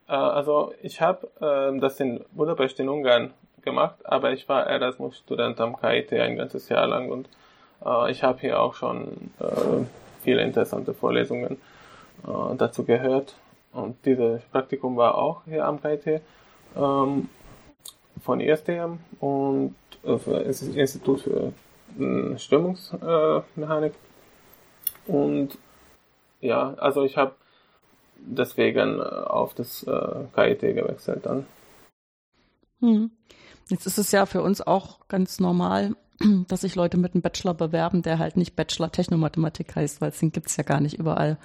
Äh, also ich habe äh, das in Budapest in Ungarn gemacht, aber ich war Erasmus-Student am KIT ein ganzes Jahr lang und äh, ich habe hier auch schon äh, viele interessante Vorlesungen äh, dazu gehört. Und dieses Praktikum war auch hier am KIT ähm, von ISTM und äh, Institut für äh, Strömungsmechanik. und ja, also ich habe deswegen auf das äh, KIT gewechselt dann. Hm. Jetzt ist es ja für uns auch ganz normal, dass sich Leute mit einem Bachelor bewerben, der halt nicht Bachelor Technomathematik heißt, weil den gibt's ja gar nicht überall.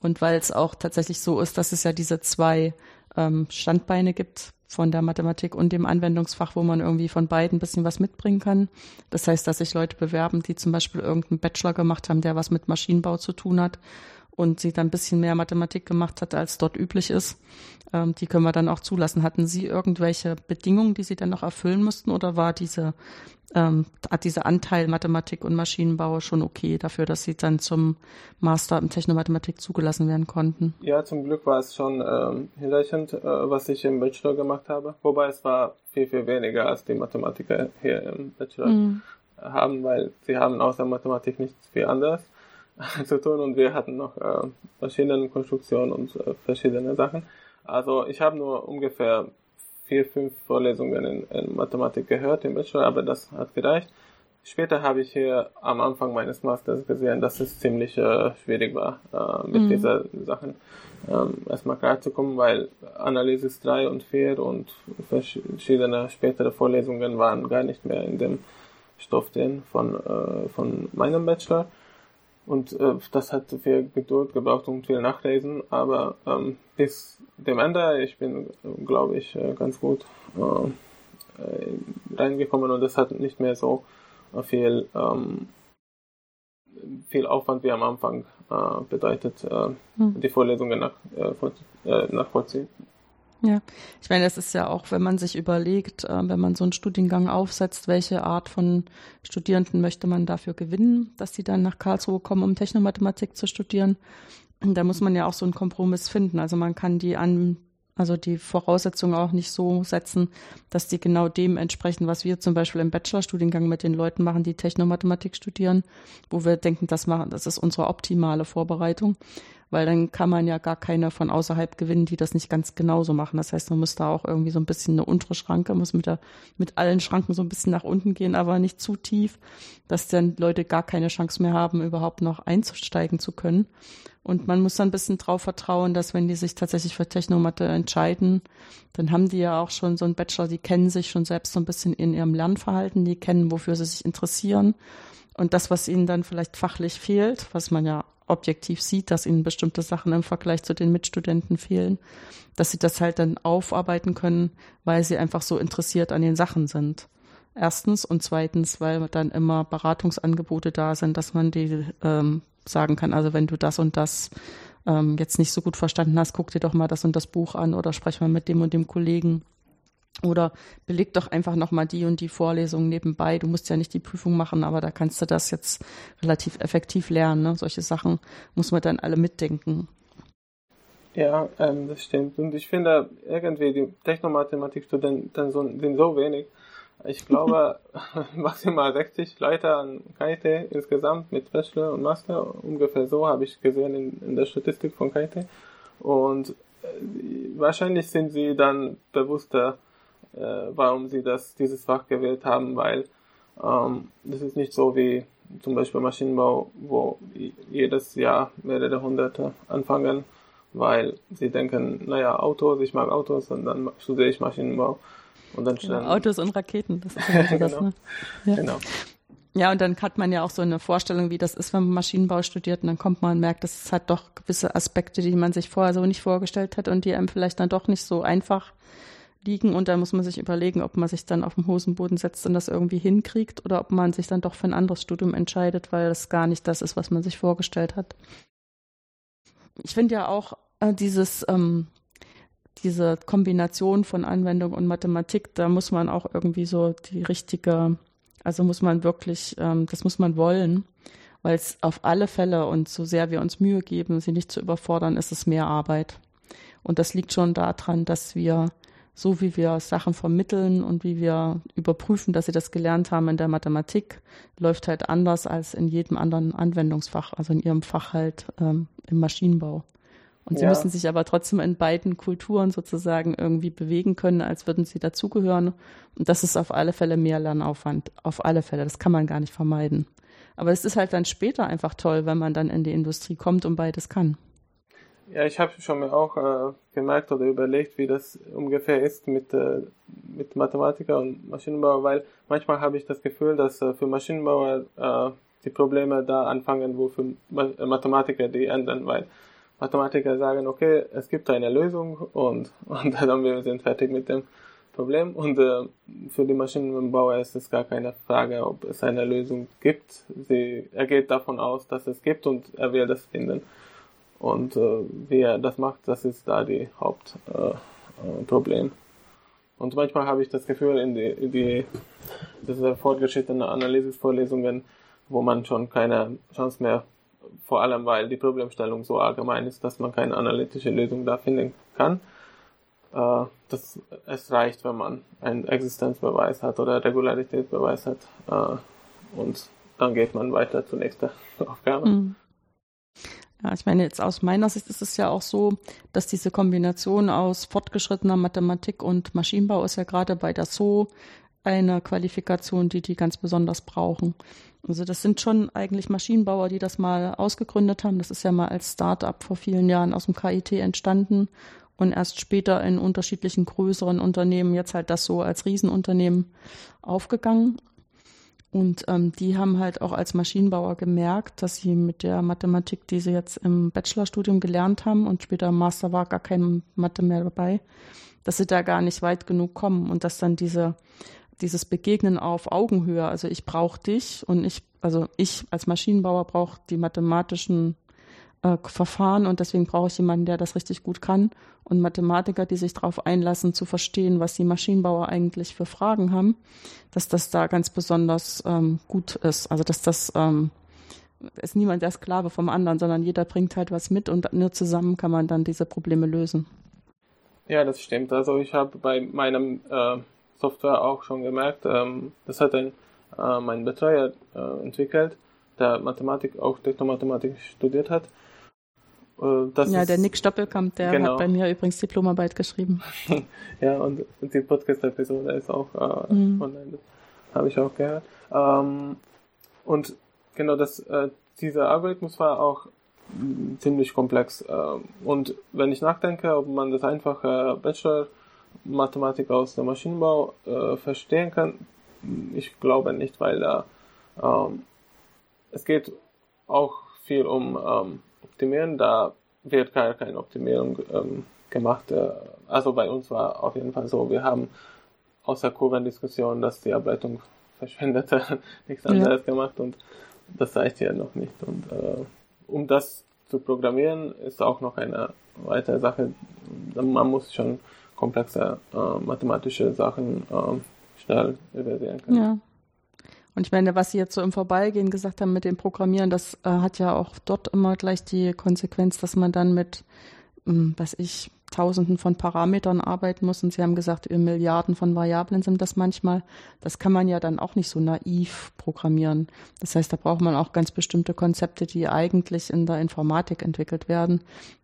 Und weil es auch tatsächlich so ist, dass es ja diese zwei ähm, Standbeine gibt von der Mathematik und dem Anwendungsfach, wo man irgendwie von beiden ein bisschen was mitbringen kann. Das heißt, dass sich Leute bewerben, die zum Beispiel irgendeinen Bachelor gemacht haben, der was mit Maschinenbau zu tun hat und sie dann ein bisschen mehr Mathematik gemacht hat, als dort üblich ist. Ähm, die können wir dann auch zulassen. Hatten Sie irgendwelche Bedingungen, die Sie dann noch erfüllen mussten oder war diese, ähm, hat dieser Anteil Mathematik und Maschinenbau schon okay dafür, dass Sie dann zum Master in Technomathematik zugelassen werden konnten? Ja, zum Glück war es schon ähm, hinreichend, äh, was ich im Bachelor gemacht habe. Wobei es war viel, viel weniger als die Mathematiker hier im Bachelor mhm. haben, weil sie haben außer Mathematik nichts viel anderes zu tun und wir hatten noch äh, Maschinenkonstruktion und äh, verschiedene Sachen. Also ich habe nur ungefähr vier, fünf Vorlesungen in, in, Mathematik gehört im Bachelor, aber das hat gereicht. Später habe ich hier am Anfang meines Masters gesehen, dass es ziemlich äh, schwierig war, äh, mit mhm. diesen Sachen ähm, erstmal klarzukommen, weil Analysis 3 und 4 und verschiedene spätere Vorlesungen waren gar nicht mehr in dem Stoff drin von, äh, von meinem Bachelor. Und äh, das hat viel Geduld gebraucht und viel Nachlesen, aber ähm, bis dem Ende, ich bin, glaube ich, äh, ganz gut äh, reingekommen und es hat nicht mehr so viel, ähm, viel Aufwand wie am Anfang äh, bedeutet, äh, hm. die Vorlesungen nach, äh, äh, nachvollziehen. Ja, ich meine, es ist ja auch, wenn man sich überlegt, äh, wenn man so einen Studiengang aufsetzt, welche Art von Studierenden möchte man dafür gewinnen, dass sie dann nach Karlsruhe kommen, um Technomathematik zu studieren. Da muss man ja auch so einen Kompromiss finden. Also man kann die an also die Voraussetzungen auch nicht so setzen, dass die genau dem entsprechen, was wir zum Beispiel im Bachelorstudiengang mit den Leuten machen, die Technomathematik studieren, wo wir denken, das machen, das ist unsere optimale Vorbereitung, weil dann kann man ja gar keine von außerhalb gewinnen, die das nicht ganz genauso machen. Das heißt, man muss da auch irgendwie so ein bisschen eine untere Schranke, muss mit der, mit allen Schranken so ein bisschen nach unten gehen, aber nicht zu tief, dass dann Leute gar keine Chance mehr haben, überhaupt noch einzusteigen zu können. Und man muss dann ein bisschen drauf vertrauen, dass wenn die sich tatsächlich für Technomatte entscheiden, dann haben die ja auch schon so einen Bachelor, die kennen sich schon selbst so ein bisschen in ihrem Lernverhalten, die kennen, wofür sie sich interessieren. Und das, was ihnen dann vielleicht fachlich fehlt, was man ja objektiv sieht, dass ihnen bestimmte Sachen im Vergleich zu den Mitstudenten fehlen, dass sie das halt dann aufarbeiten können, weil sie einfach so interessiert an den Sachen sind. Erstens und zweitens, weil dann immer Beratungsangebote da sind, dass man die ähm, sagen kann, also wenn du das und das ähm, jetzt nicht so gut verstanden hast, guck dir doch mal das und das Buch an oder sprech mal mit dem und dem Kollegen. Oder beleg doch einfach nochmal die und die Vorlesung nebenbei. Du musst ja nicht die Prüfung machen, aber da kannst du das jetzt relativ effektiv lernen. Ne? Solche Sachen muss man dann alle mitdenken. Ja, ähm, das stimmt. Und ich finde irgendwie die Technomathematikstudenten sind so wenig, ich glaube, maximal 60 Leute an KIT insgesamt mit Bachelor und Master. Ungefähr so habe ich gesehen in, in der Statistik von KIT. Und äh, wahrscheinlich sind sie dann bewusster, äh, warum sie das, dieses Fach gewählt haben, weil ähm, das ist nicht so wie zum Beispiel Maschinenbau, wo jedes Jahr mehrere Hunderte anfangen, weil sie denken, naja, Autos, ich mag Autos und dann studiere ich Maschinenbau. Und dann genau, Autos und Raketen, das ist ja genau. das, ne? Ja. Genau. Ja, und dann hat man ja auch so eine Vorstellung, wie das ist, wenn man Maschinenbau studiert. Und dann kommt man und merkt, es hat doch gewisse Aspekte, die man sich vorher so nicht vorgestellt hat und die einem vielleicht dann doch nicht so einfach liegen. Und da muss man sich überlegen, ob man sich dann auf den Hosenboden setzt und das irgendwie hinkriegt oder ob man sich dann doch für ein anderes Studium entscheidet, weil es gar nicht das ist, was man sich vorgestellt hat. Ich finde ja auch äh, dieses ähm, diese Kombination von Anwendung und Mathematik, da muss man auch irgendwie so die richtige, also muss man wirklich, ähm, das muss man wollen, weil es auf alle Fälle und so sehr wir uns Mühe geben, sie nicht zu überfordern, ist es mehr Arbeit. Und das liegt schon daran, dass wir so wie wir Sachen vermitteln und wie wir überprüfen, dass sie das gelernt haben in der Mathematik, läuft halt anders als in jedem anderen Anwendungsfach, also in ihrem Fach halt ähm, im Maschinenbau. Und sie ja. müssen sich aber trotzdem in beiden Kulturen sozusagen irgendwie bewegen können, als würden sie dazugehören. Und das ist auf alle Fälle mehr Lernaufwand. Auf alle Fälle. Das kann man gar nicht vermeiden. Aber es ist halt dann später einfach toll, wenn man dann in die Industrie kommt und beides kann. Ja, ich habe schon mal auch äh, gemerkt oder überlegt, wie das ungefähr ist mit, äh, mit Mathematiker und Maschinenbauer, weil manchmal habe ich das Gefühl, dass äh, für Maschinenbauer äh, die Probleme da anfangen, wo für Mathematiker die enden, weil Mathematiker sagen, okay, es gibt eine Lösung und, und dann wir sind fertig mit dem Problem. Und äh, für die Maschinenbauer ist es gar keine Frage, ob es eine Lösung gibt. Sie, er geht davon aus, dass es gibt und er will das finden. Und äh, wie er das macht, das ist da die Hauptproblem. Äh, und manchmal habe ich das Gefühl, in die, in die diese fortgeschrittenen Analysisvorlesungen, wo man schon keine Chance mehr, vor allem weil die Problemstellung so allgemein ist, dass man keine analytische Lösung da finden kann, äh, dass es reicht, wenn man einen Existenzbeweis hat oder Regularitätsbeweis hat äh, und dann geht man weiter zur nächsten Aufgabe. Mhm. Ja, ich meine, jetzt aus meiner Sicht ist es ja auch so, dass diese Kombination aus fortgeschrittener Mathematik und Maschinenbau ist ja gerade bei der SO eine Qualifikation, die die ganz besonders brauchen. Also das sind schon eigentlich Maschinenbauer, die das mal ausgegründet haben. Das ist ja mal als Start-up vor vielen Jahren aus dem KIT entstanden und erst später in unterschiedlichen größeren Unternehmen, jetzt halt das so als Riesenunternehmen aufgegangen. Und ähm, die haben halt auch als Maschinenbauer gemerkt, dass sie mit der Mathematik, die sie jetzt im Bachelorstudium gelernt haben und später im Master war gar kein Mathe mehr dabei, dass sie da gar nicht weit genug kommen und dass dann diese, dieses Begegnen auf Augenhöhe, also ich brauche dich und ich, also ich als Maschinenbauer brauche die mathematischen äh, Verfahren und deswegen brauche ich jemanden, der das richtig gut kann und Mathematiker, die sich darauf einlassen, zu verstehen, was die Maschinenbauer eigentlich für Fragen haben, dass das da ganz besonders ähm, gut ist. Also dass das ähm, ist niemand der Sklave vom anderen, sondern jeder bringt halt was mit und nur zusammen kann man dann diese Probleme lösen. Ja, das stimmt. Also ich habe bei meinem äh, Software auch schon gemerkt, ähm, das hat ein, äh, mein Betreuer äh, entwickelt, der Mathematik, auch Technomathematik studiert hat. Äh, das ja, der Nick Stoppelkamp, der genau. hat bei mir übrigens Diplomarbeit geschrieben. ja, und die Podcast-Episode ist auch äh, mhm. online, habe ich auch gehört. Ähm, und genau, das, äh, dieser Algorithmus war auch mh, ziemlich komplex. Äh, und wenn ich nachdenke, ob man das einfache Bachelor-Mathematik aus dem Maschinenbau äh, verstehen kann, ich glaube nicht, weil da ähm, es geht auch viel um ähm, optimieren. Da wird gar keine Optimierung ähm, gemacht. Äh, also bei uns war auf jeden Fall so, wir haben außer Kurvendiskussion, dass die Ableitung verschwendete, nichts anderes ja. gemacht und das reicht hier noch nicht. Und äh, um das zu programmieren, ist auch noch eine weitere Sache. Man muss schon komplexe äh, mathematische Sachen äh, schnell übersehen können. Ja. Und ich meine, was Sie jetzt so im Vorbeigehen gesagt haben mit dem Programmieren, das äh, hat ja auch dort immer gleich die Konsequenz, dass man dann mit, ähm, was ich, Tausenden von Parametern arbeiten muss. Und Sie haben gesagt, Milliarden von Variablen sind das manchmal. Das kann man ja dann auch nicht so naiv programmieren. Das heißt, da braucht man auch ganz bestimmte Konzepte, die eigentlich in der Informatik entwickelt werden,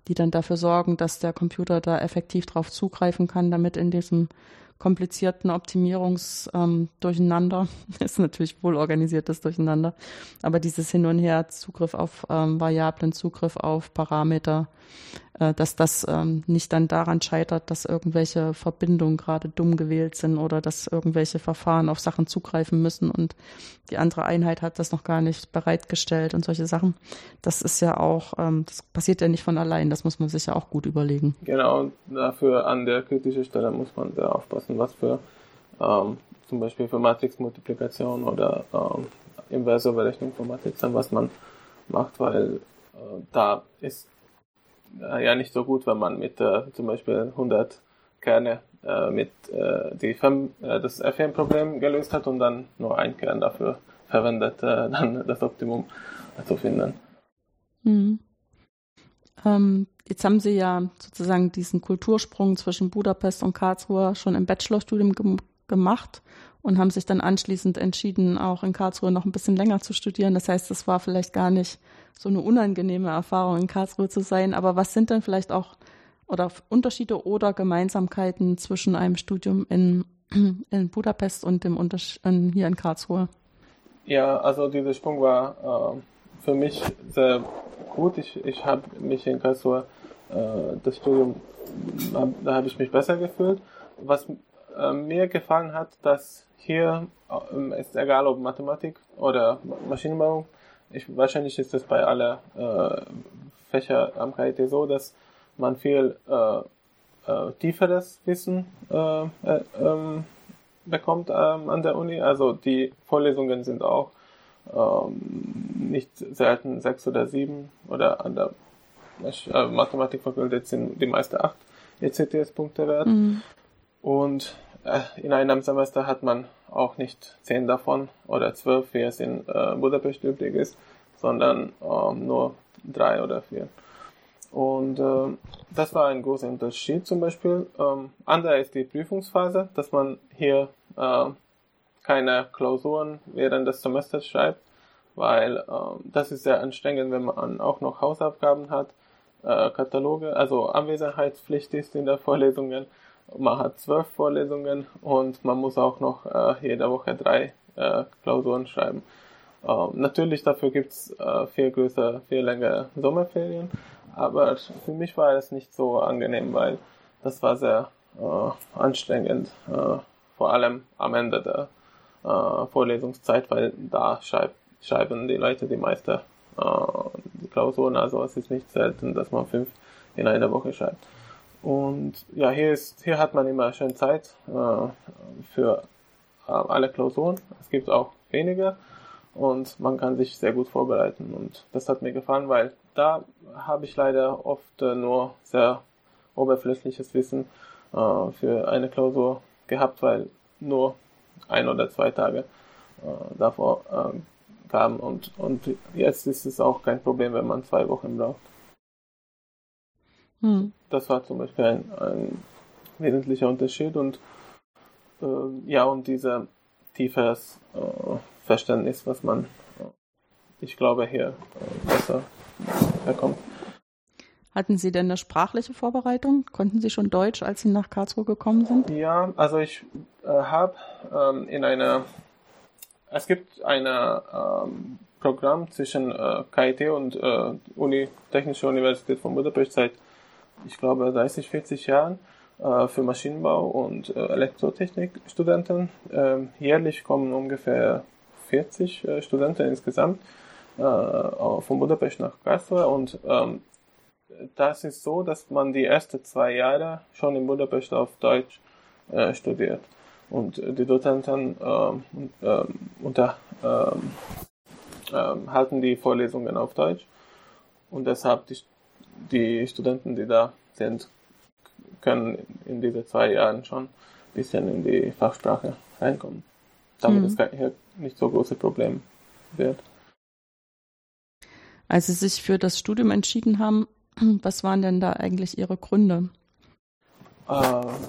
die dann dafür sorgen, dass der Computer da effektiv drauf zugreifen kann, damit in diesem komplizierten Optimierungsdurcheinander. Ähm, ist natürlich wohl organisiertes Durcheinander. Aber dieses Hin und Her, Zugriff auf ähm, Variablen, Zugriff auf Parameter, dass das ähm, nicht dann daran scheitert, dass irgendwelche Verbindungen gerade dumm gewählt sind oder dass irgendwelche Verfahren auf Sachen zugreifen müssen und die andere Einheit hat das noch gar nicht bereitgestellt und solche Sachen. Das ist ja auch, ähm, das passiert ja nicht von allein, das muss man sich ja auch gut überlegen. Genau, dafür an der kritischen Stelle muss man sehr aufpassen, was für ähm, zum Beispiel für Matrixmultiplikation oder ähm, inverse Berechnung von Matrizen, was man macht, weil äh, da ist äh, ja nicht so gut, wenn man mit äh, zum Beispiel 100 Kerne äh, mit äh, die FM, äh, das FM-Problem gelöst hat und dann nur ein Kern dafür verwendet, äh, dann das Optimum zu finden. Mhm. Ähm, jetzt haben Sie ja sozusagen diesen Kultursprung zwischen Budapest und Karlsruhe schon im Bachelorstudium ge gemacht und haben sich dann anschließend entschieden, auch in Karlsruhe noch ein bisschen länger zu studieren. Das heißt, es war vielleicht gar nicht so eine unangenehme Erfahrung, in Karlsruhe zu sein. Aber was sind denn vielleicht auch oder Unterschiede oder Gemeinsamkeiten zwischen einem Studium in, in Budapest und dem Unters in, hier in Karlsruhe? Ja, also dieser Sprung war äh, für mich sehr gut. Ich, ich habe mich in Karlsruhe, äh, das Studium, hab, da habe ich mich besser gefühlt. Was mir gefallen hat, dass hier äh, ist egal ob Mathematik oder Maschinenbau, ich, wahrscheinlich ist es bei aller äh, Fächer am KIT so, dass man viel äh, äh, tieferes Wissen äh, äh, ähm, bekommt ähm, an der Uni. Also die Vorlesungen sind auch ähm, nicht selten sechs oder sieben oder an der äh, Mathematikfakultät sind die meisten acht ECTS-Punkte wert. Mhm. Und in einem Semester hat man auch nicht zehn davon oder zwölf, wie es in äh, Budapest üblich ist, sondern ähm, nur drei oder vier. Und äh, das war ein großer Unterschied zum Beispiel. Ähm, andere ist die Prüfungsphase, dass man hier äh, keine Klausuren während des Semesters schreibt, weil äh, das ist sehr anstrengend, wenn man auch noch Hausaufgaben hat, äh, Kataloge, also Anwesenheitspflicht ist in der Vorlesungen. Man hat zwölf Vorlesungen und man muss auch noch äh, jede Woche drei äh, Klausuren schreiben. Ähm, natürlich dafür gibt's äh, viel größer, viel längere Sommerferien, aber für mich war es nicht so angenehm, weil das war sehr äh, anstrengend, äh, vor allem am Ende der äh, Vorlesungszeit, weil da schreib, schreiben die Leute die meiste die Klausuren, also es ist nicht selten, dass man fünf in einer Woche schreibt. Und ja, hier ist, hier hat man immer schön Zeit äh, für äh, alle Klausuren. Es gibt auch weniger und man kann sich sehr gut vorbereiten und das hat mir gefallen, weil da habe ich leider oft äh, nur sehr oberflächliches Wissen äh, für eine Klausur gehabt, weil nur ein oder zwei Tage äh, davor äh, kamen und, und jetzt ist es auch kein Problem, wenn man zwei Wochen braucht. Hm. Das war zum Beispiel ein, ein wesentlicher Unterschied und äh, ja, und dieser tieferes äh, Verständnis, was man, äh, ich glaube, hier äh, besser herkommt. Hatten Sie denn eine sprachliche Vorbereitung? Konnten Sie schon Deutsch, als Sie nach Karlsruhe gekommen sind? Ja, also ich äh, habe ähm, in einer, es gibt ein ähm, Programm zwischen äh, KIT und äh, Uni, Technische Universität von Budapest seit, ich glaube, 30, 40 Jahren äh, für Maschinenbau und äh, Elektrotechnik-Studenten. Ähm, jährlich kommen ungefähr 40 äh, Studenten insgesamt von Budapest nach Karlsruhe und ähm, das ist so, dass man die ersten zwei Jahre schon in Budapest auf Deutsch studiert. Und die Dozenten ähm, unter, halten die Vorlesungen auf Deutsch. Und deshalb die, die Studenten, die da sind, können in diese zwei Jahren schon ein bisschen in die Fachsprache reinkommen. Damit mhm. es hier nicht so große Problem wird. Als Sie sich für das Studium entschieden haben, was waren denn da eigentlich Ihre Gründe? Äh,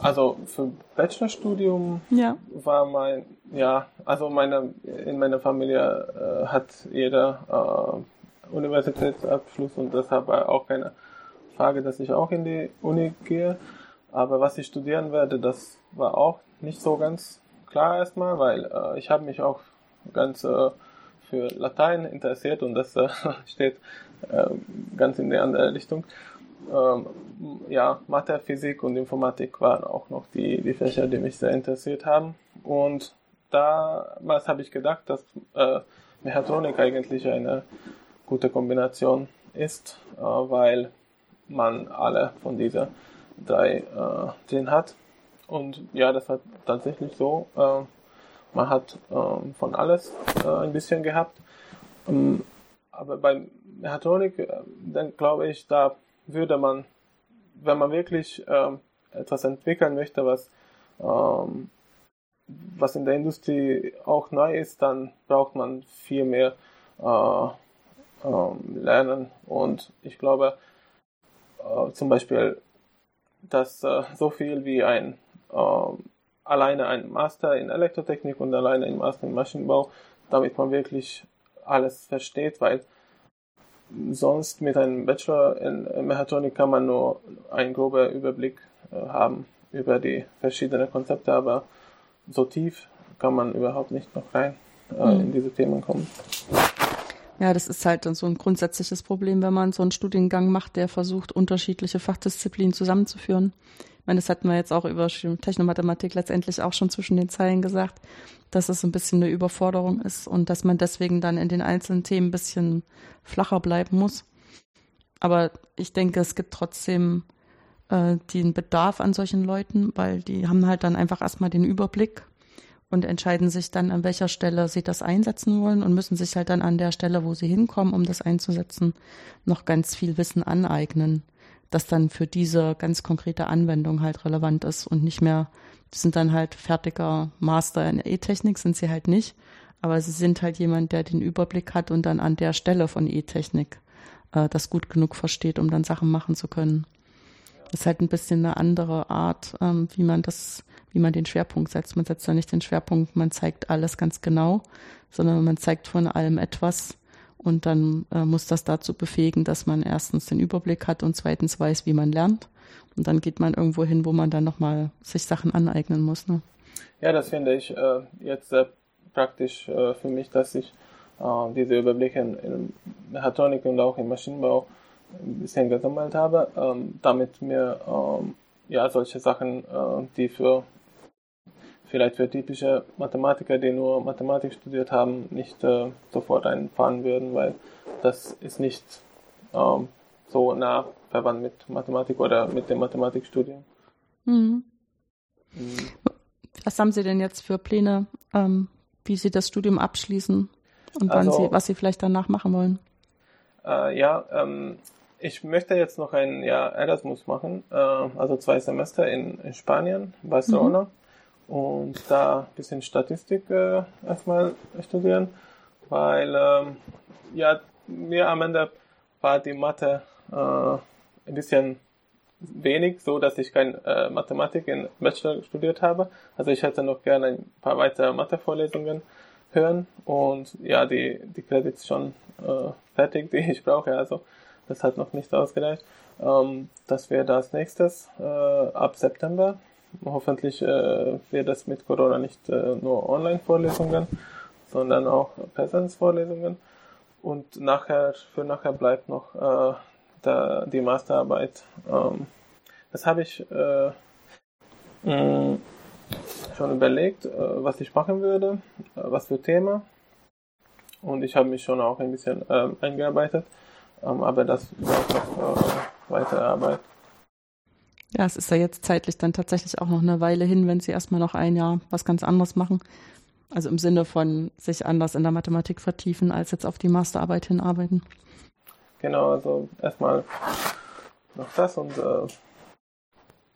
also für Bachelorstudium ja. war mein, ja, also meine, in meiner Familie äh, hat jeder äh, Universitätsabschluss und deshalb auch keine Frage, dass ich auch in die Uni gehe. Aber was ich studieren werde, das war auch nicht so ganz klar erstmal, weil äh, ich habe mich auch ganz äh, für Latein interessiert und das äh, steht äh, ganz in die andere Richtung. Ähm, ja, Mathe, Physik und Informatik waren auch noch die, die Fächer, die mich sehr interessiert haben. Und damals habe ich gedacht, dass äh, Mechatronik eigentlich eine gute Kombination ist, äh, weil man alle von diesen drei äh, drin hat. Und ja, das war tatsächlich so. Äh, man hat ähm, von alles äh, ein bisschen gehabt. Ähm, aber bei Mechatronik, äh, dann glaube ich, da würde man, wenn man wirklich ähm, etwas entwickeln möchte, was, ähm, was in der Industrie auch neu ist, dann braucht man viel mehr äh, ähm, lernen. Und ich glaube, äh, zum Beispiel, dass äh, so viel wie ein ähm, alleine ein Master in Elektrotechnik und alleine ein Master in Maschinenbau, damit man wirklich alles versteht, weil sonst mit einem Bachelor in Mechatronik kann man nur einen groben Überblick äh, haben über die verschiedenen Konzepte, aber so tief kann man überhaupt nicht noch rein äh, mhm. in diese Themen kommen. Ja, das ist halt dann so ein grundsätzliches Problem, wenn man so einen Studiengang macht, der versucht, unterschiedliche Fachdisziplinen zusammenzuführen meine, das hatten wir jetzt auch über Technomathematik letztendlich auch schon zwischen den Zeilen gesagt, dass es ein bisschen eine Überforderung ist und dass man deswegen dann in den einzelnen Themen ein bisschen flacher bleiben muss. Aber ich denke, es gibt trotzdem äh, den Bedarf an solchen Leuten, weil die haben halt dann einfach erstmal den Überblick und entscheiden sich dann, an welcher Stelle sie das einsetzen wollen und müssen sich halt dann an der Stelle, wo sie hinkommen, um das einzusetzen, noch ganz viel Wissen aneignen, das dann für diese ganz konkrete Anwendung halt relevant ist und nicht mehr, sind dann halt fertiger Master in E-Technik, sind sie halt nicht, aber sie sind halt jemand, der den Überblick hat und dann an der Stelle von E-Technik äh, das gut genug versteht, um dann Sachen machen zu können. Das ist halt ein bisschen eine andere Art, ähm, wie man das wie man den Schwerpunkt setzt. Man setzt ja nicht den Schwerpunkt, man zeigt alles ganz genau, sondern man zeigt von allem etwas und dann äh, muss das dazu befähigen, dass man erstens den Überblick hat und zweitens weiß, wie man lernt. Und dann geht man irgendwo hin, wo man dann nochmal sich Sachen aneignen muss. Ne? Ja, das finde ich äh, jetzt sehr praktisch äh, für mich, dass ich äh, diese Überblicke in, in Mechatronik und auch im Maschinenbau ein bisschen gesammelt habe, ähm, damit mir ähm, ja solche Sachen, äh, die für vielleicht für typische Mathematiker, die nur Mathematik studiert haben, nicht äh, sofort einfahren würden, weil das ist nicht ähm, so nah verwandt mit Mathematik oder mit dem Mathematikstudium. Mhm. Mhm. Was haben Sie denn jetzt für Pläne, ähm, wie Sie das Studium abschließen und also, Sie, was Sie vielleicht danach machen wollen? Äh, ja, ähm, ich möchte jetzt noch ein Jahr Erasmus machen, äh, also zwei Semester in, in Spanien, Barcelona. Mhm und da ein bisschen Statistik äh, erstmal studieren, weil ähm, ja, mir am Ende war die Mathe äh, ein bisschen wenig, so dass ich kein äh, Mathematik in Bachelor studiert habe. Also ich hätte noch gerne ein paar weitere Mathe-Vorlesungen hören und ja, die, die Credits schon äh, fertig, die ich brauche. Also das hat noch nicht ausgereicht. Ähm, das wäre das nächstes äh, ab September hoffentlich äh, wird das mit Corona nicht äh, nur Online-Vorlesungen, sondern auch Präsenzvorlesungen. Und nachher, für nachher bleibt noch äh, da, die Masterarbeit. Ähm, das habe ich äh, mh, schon überlegt, äh, was ich machen würde, äh, was für Thema. Und ich habe mich schon auch ein bisschen ähm, eingearbeitet, ähm, aber das braucht noch äh, weitere Arbeit. Ja, es ist ja jetzt zeitlich dann tatsächlich auch noch eine Weile hin, wenn sie erstmal noch ein Jahr was ganz anderes machen. Also im Sinne von sich anders in der Mathematik vertiefen, als jetzt auf die Masterarbeit hinarbeiten. Genau, also erstmal noch das und äh,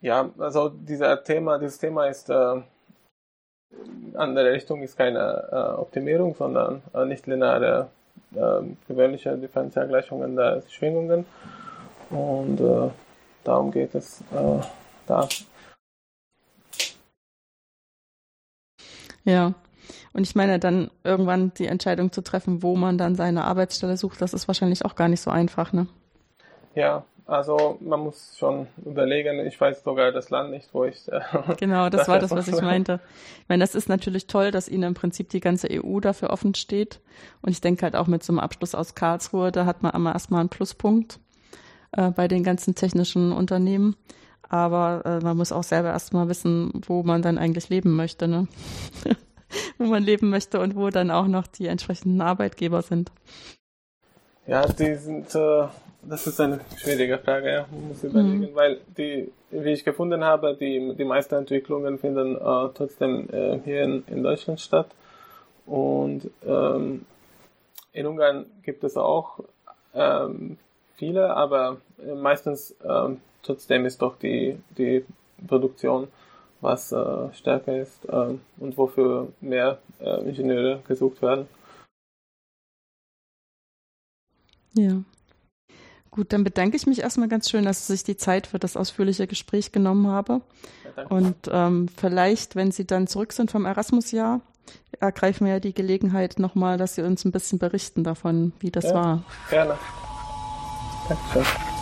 ja, also dieser Thema, dieses Thema ist äh, andere Richtung ist keine äh, Optimierung, sondern äh, nicht lineare äh, gewöhnliche Differentialgleichungen der Schwingungen und äh, Darum geht es äh, da. Ja. Und ich meine, dann irgendwann die Entscheidung zu treffen, wo man dann seine Arbeitsstelle sucht, das ist wahrscheinlich auch gar nicht so einfach, ne? Ja, also man muss schon überlegen, ich weiß sogar das Land nicht, wo ich. Äh, genau, das war das, was ich meinte. Ich meine, das ist natürlich toll, dass Ihnen im Prinzip die ganze EU dafür offen steht. Und ich denke halt auch mit so einem Abschluss aus Karlsruhe, da hat man erstmal einen Pluspunkt äh, bei den ganzen technischen Unternehmen. Aber äh, man muss auch selber erstmal wissen, wo man dann eigentlich leben möchte, ne? wo man leben möchte und wo dann auch noch die entsprechenden Arbeitgeber sind. Ja, die sind, äh, das ist eine schwierige Frage, ja. Man muss überlegen, mhm. weil die, wie ich gefunden habe, die, die meisten Entwicklungen finden äh, trotzdem äh, hier in, in Deutschland statt. Und ähm, in Ungarn gibt es auch ähm, viele, aber äh, meistens ähm, trotzdem ist doch die, die Produktion, was äh, stärker ist äh, und wofür mehr äh, Ingenieure gesucht werden. Ja. Gut, dann bedanke ich mich erstmal ganz schön, dass Sie sich die Zeit für das ausführliche Gespräch genommen haben. Ja, und ähm, vielleicht, wenn Sie dann zurück sind vom Erasmus-Jahr, ergreifen wir ja die Gelegenheit nochmal, dass Sie uns ein bisschen berichten davon, wie das ja, war. Gerne. 行